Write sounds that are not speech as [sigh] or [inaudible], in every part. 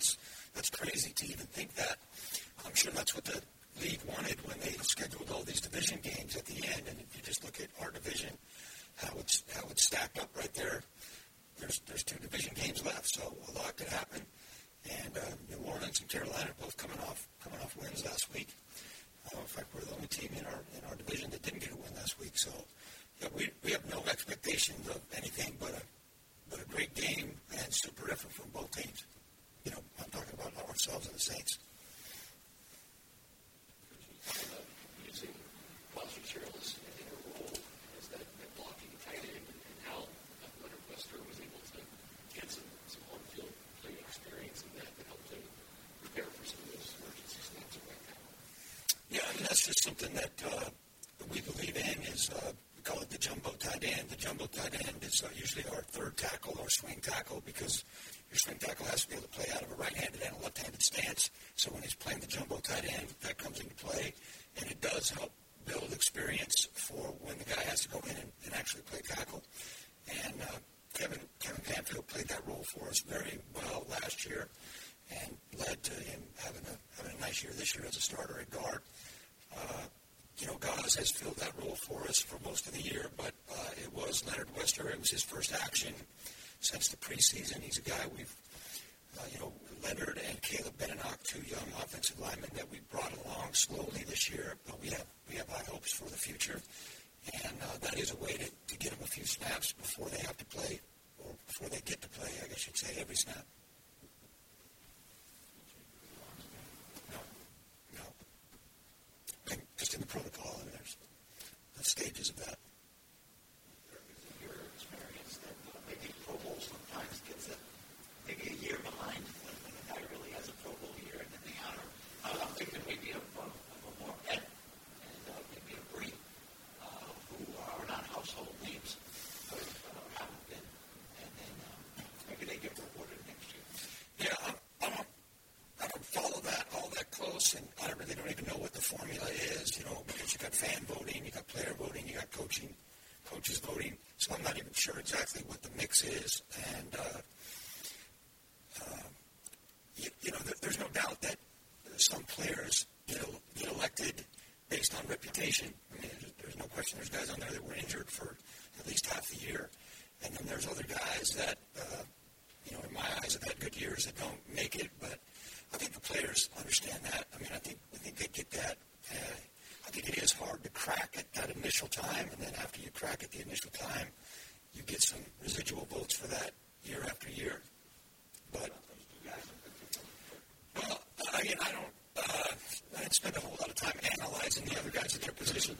that's that's crazy to even think that. I'm sure that's what the league wanted when they scheduled all these division games at the end. And if you just look at our division, how it's how it's stacked up right there. There's there's two division games left, so a lot could happen. And uh, New Orleans and Carolina both coming off coming off wins last week. Uh, in fact, we're the only team in our in our division that didn't get a win last week. So yeah, we we have no expectations of anything but a but a great game and super effort from both teams you know, I'm talking about ourselves and the saints. Using Gosder Cherilus as in a role as that, that blocking tight end and how Leonard Wester was able to get some, some on field play experience and that that helped him prepare for some of those emergency snaps right now. Yeah, I mean, that's just something that uh, we believe in is uh, we call it the jumbo tight end. The jumbo tight end is uh, usually our third tackle or swing tackle because your swing tackle has to be able to play out of a right-handed and a left-handed stance. So when he's playing the jumbo tight end, that comes into play, and it does help build experience for when the guy has to go in and, and actually play tackle. And uh, Kevin Kevin Pamphile played that role for us very well last year, and led to him having a having a nice year this year as a starter at guard. You know, Goz has filled that role for us for most of the year, but uh, it was Leonard Wester. It was his first action since the preseason. He's a guy we've, uh, you know, Leonard and Caleb Benenoch, two young offensive linemen that we brought along slowly this year, but we have we have high hopes for the future, and uh, that is a way to, to get them a few snaps before they have to play, or before they get to play, I guess you'd say, every snap. No, no. And just in the protocol, and there's the stages of that. and I really don't even know what the formula is, you know, because you got fan voting, you got player voting, you got coaching, coaches voting. So I'm not even sure exactly what the mix is. And, uh, uh, you, you know, there, there's no doubt that some players get, get elected based on reputation. I mean, there's, there's no question there's guys on there that were injured for at least half the year. And then there's other guys that, uh, you know, in my eyes have had good years that don't make it, but I think the players understand that. I mean, I think I think they get that. Uh, I think it is hard to crack at that initial time, and then after you crack at the initial time, you get some residual votes for that year after year. But well, again, I don't. Uh, I didn't spend a whole lot of time analyzing the other guys at their position.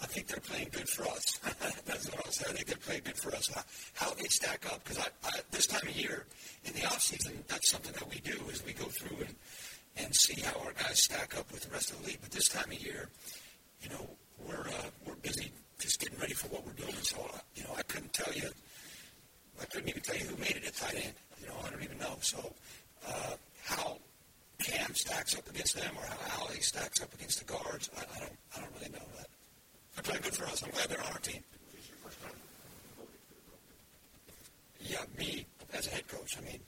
I think they're playing good for us. [laughs] That's what I'll say. I think they're playing good for us. How, they stack up, because this time of year in the off season, that's something that we do is we go through and and see how our guys stack up with the rest of the league. But this time of year, you know, we're uh, we're busy just getting ready for what we're doing. So uh, you know, I couldn't tell you. I couldn't even tell you who made it at tight end. You know, I don't even know. So uh, how Cam stacks up against them or how Ali stacks up against the guards, I, I don't I don't really know that. They're playing good for us. I'm glad they're on our team. Yeah, me as a head coach. I mean,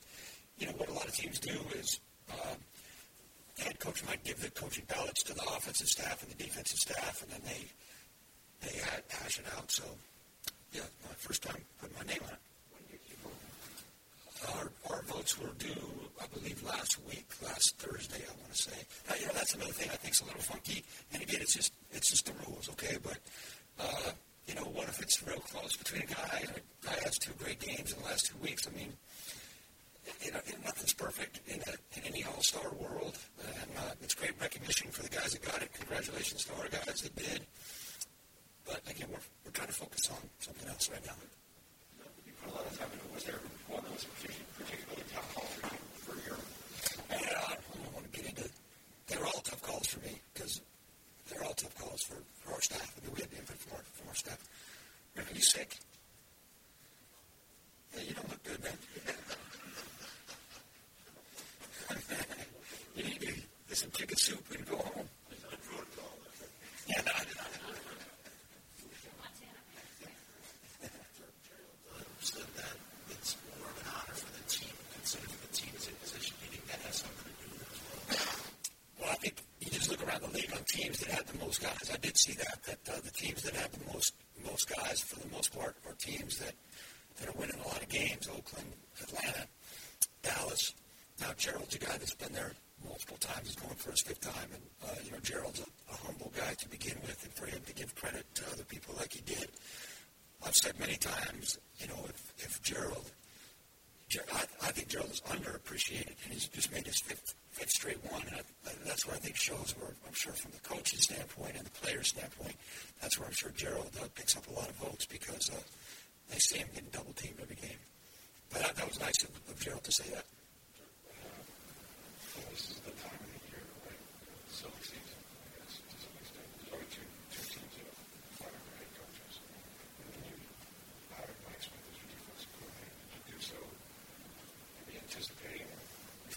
you know what a lot of teams do is uh, head coach might give the coaching ballots to the offensive staff and the defensive staff, and then they they hash it out. So, yeah, my first time putting my name on it. Our, our votes were due, I believe, last week, last Thursday, I want to say. Now, you know, that's another thing I think is a little funky. And again, it's just it's just the rules, okay? But uh, you know, what if it's real close between a guy a games in the last two weeks. I mean, you know, nothing's perfect in, a, in any all-star world, and uh, it's great recognition for the guys that got it. Congratulations to our guys that did. But again, we're, we're trying to focus on something else right now. You put a lot of time into Was there one that was particularly tough call for you for your? Yeah, I don't want to get into. They were all tough calls for me because they're all tough calls for, for our staff. I mean, we had input from our, from our staff. Rick, are you sick? Yeah, you don't look good, man. you need to get some chicken soup and go home. Yeah, no, no, no. Said that it's more of an honor for the team, considering the team is in position. Do you think that has something to do with it as well? Well, I think you just look around the league on teams that had the most guys. I did see that that uh, the teams that have the most most guys, for the most part, are teams that that are winning a lot of games. Oakland, Atlanta, Dallas. Now Gerald's a guy that's been there multiple times. He's going for his fifth time, and uh, you know Gerald's a, a humble guy to begin with, and for him to give credit to other people like he did. I've said many times, you know, if if Gerald I, I think Gerald is underappreciated, and he's just made his fifth, fifth straight one. And I, that's where I think shows where I'm sure from the coach's standpoint and the player's standpoint, that's where I'm sure Gerald uh, picks up a lot of votes because uh, they see him getting double teamed every game. But that, that was nice of, of Gerald to say that. Well, this is the time of the year, right? Silly season, I guess, to some extent. There's only two, two teams that have fired their head coaches. And when you hired Mike Smith as your defensive coordinator, did you do so maybe anticipating or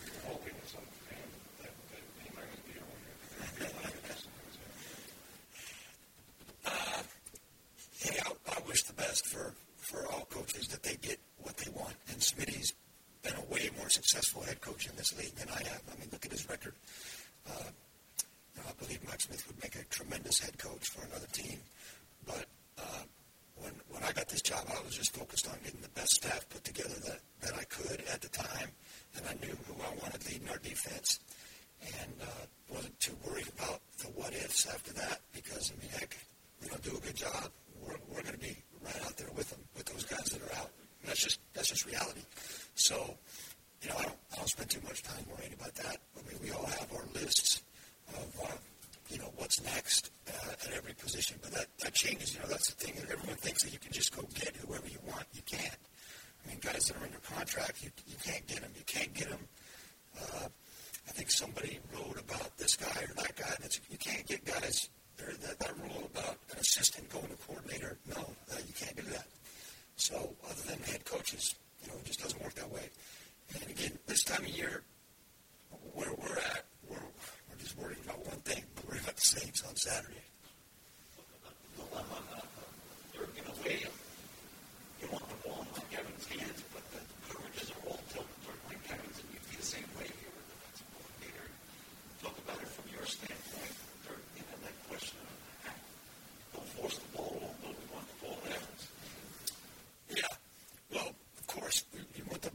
you're hoping that some fan that, that he might not be on here? hey, I, I wish the best for, for all coaches that they get what they want. And Smitty's been a way more successful head coach in this league than I have. I mean, look at his record. Uh, I believe Mike Smith would make a tremendous head coach for another team. But uh, when when I got this job, I was just focused on getting the best staff put together that, that I could at the time, and I knew who I wanted leading our defense, and uh, wasn't too worried about the what ifs after that because I mean, heck, we don't do a good job, we're, we're going to be right out there with them with those guys that are out. And that's just that's just reality. So, you know, I don't I don't spend too much time worrying about that. I mean, we all have our lists of uh, you know what's next uh, at every position, but that that changes. You know, that's the thing. that Everyone thinks that you can just go get whoever you want. You can't. I mean, guys that are under contract, you you can't get them. You can't get them. Uh, I think somebody wrote about this guy or that guy. That's you can't get guys. Or that, that rule about an assistant going to coordinator. No, uh, you can't do that. So, other than head coaches, you know, it just doesn't work that way. And again, this time of year, where we're at, we're, we're just worried about one thing. We're worried about the Saints on Saturday. They're in a way of you want the ball in Mike Evans' hands, but the coverage isn't all tilted toward Mike Evans, and you'd be the same way if you were the defensive coordinator. Talk about it from your standpoint. Or, you know, that question of don't force the ball, but we want the ball in Evans. Yeah. Well, of course, you, you want the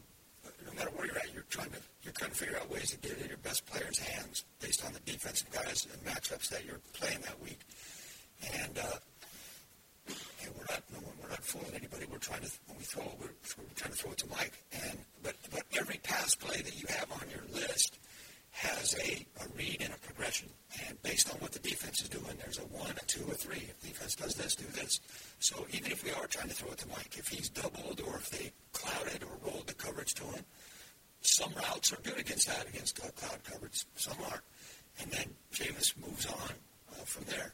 no matter where you're at, you're trying to you're trying to figure out ways to get it in your best players' hands based on the defensive guys and matchups that you're playing that week. And uh, we're not no, we're not fooling anybody. We're trying to when we throw it, we're, we're trying to throw it to Mike. And but but every pass play that you have on your list has a, a read and a progression. And based on what the defense is doing, there's a one, a two, a three. If defense does this, do this. So even if we are trying to throw it to Mike, if he's doubled or if they clouded or rolled the coverage to him, some routes are good against that, against cloud coverage. Some aren't. And then Jameis moves on uh, from there.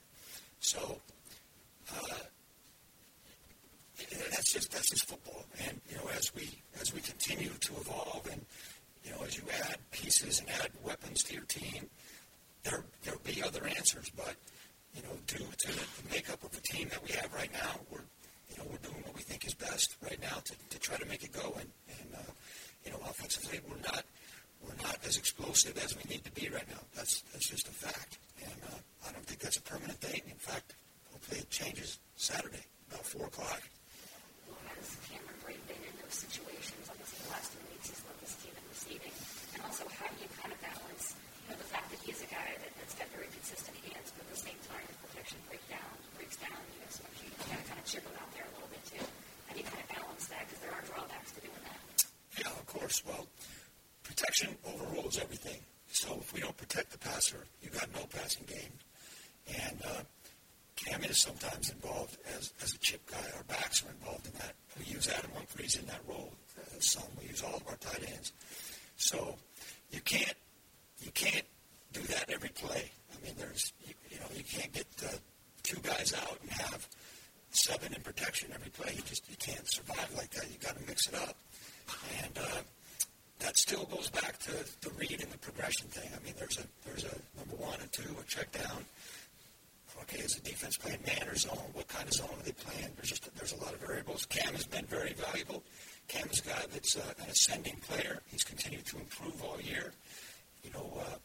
So uh, that's just that's just football. And you know, as we as we continue to evolve, and you know, as you add pieces and add weapons to your team, there there'll be other answers. But you know, due to the makeup of the team that we have right now, we're you know we're doing what we think is best right now to, to try to make it go. And and uh, offensively, we're not we're not as explosive as we need to be right now. That's that's just a fact. And uh, I don't think that's a permanent thing. In fact, hopefully it changes Saturday about four o'clock. Well, Cameron Brate been in those situations? The last two weeks he's led this team in. And also, how do you kind of balance, you know, the fact that he's a guy that, that's got very consistent hands, but at the same time, the protection break down, breaks down, you know, so you got to kind of chip him out there a little bit too. How do you kind of balance that? Because there are drawbacks Well, protection overrules everything. So if we don't protect the passer, you've got no passing game. And uh, Cam is sometimes involved as, as a chip guy. Our backs are involved in that. We use Adam Humphries in that role. Uh, some we use all of our tight ends. So you can't you can't do that every play. I mean, there's you, you know you can't get uh, two guys out and have seven in protection every play. You just you can't survive like that. You've got to mix it up, and uh, that still goes back to the read and the progression thing. I mean, there's a there's a number one and two, a check down. Okay, is the defense playing man or zone? What kind of zone are they playing? There's just there's a lot of variables. Cam has been very valuable. Cam is a guy that's uh, an ascending player. He's continued to improve all year. You know, uh,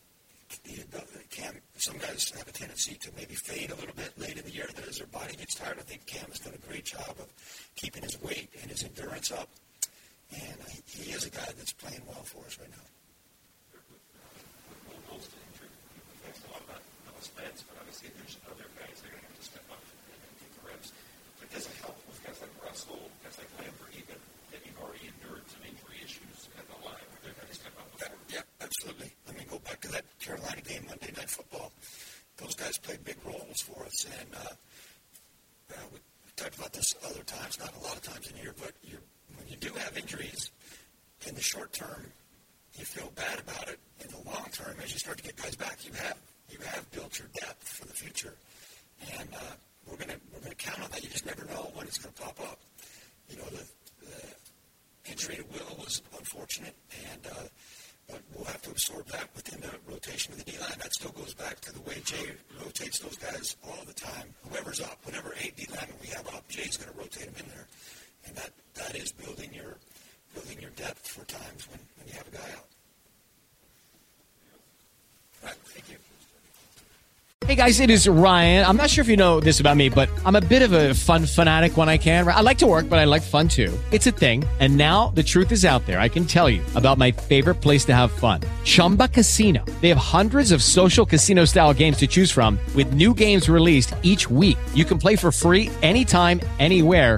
the, the, Cam. Some guys have a tendency to maybe fade a little bit late in the year as their body gets tired. I think Cam has done a great job of keeping his weight and his endurance up, and he is a guy that's playing well for us right now. But obviously there's other guys are going to have to step up and take the reps. But does it help with guys like Russell, guys like even that you've already endured some injury issues the line? Yeah, absolutely. Go back to that Carolina game Monday Night Football. Those guys played big roles for us, and uh, uh, we talked about this other times, not a lot of times in here, but you're, you do have injuries in the short term, you feel bad about it. In the long term, as you start to get guys back, you have you have built your depth for the future, and uh, we're gonna we're gonna count on that. You just never know when it's gonna pop up. You know, the, the injury to Will was unfortunate, and uh, but we'll have to absorb that within the rotation of the D line. That still goes back to the way Jay rotates those guys all the time. Whoever's up, whatever eight D linemen we have up, Jay's to rotate them in there, and that that is building your building your depth for times when, when you have a guy out. Hey guys, it is Ryan. I'm not sure if you know this about me, but I'm a bit of a fun fanatic when I can. I like to work, but I like fun too. It's a thing. And now the truth is out there. I can tell you about my favorite place to have fun Chumba Casino. They have hundreds of social casino style games to choose from, with new games released each week. You can play for free anytime, anywhere.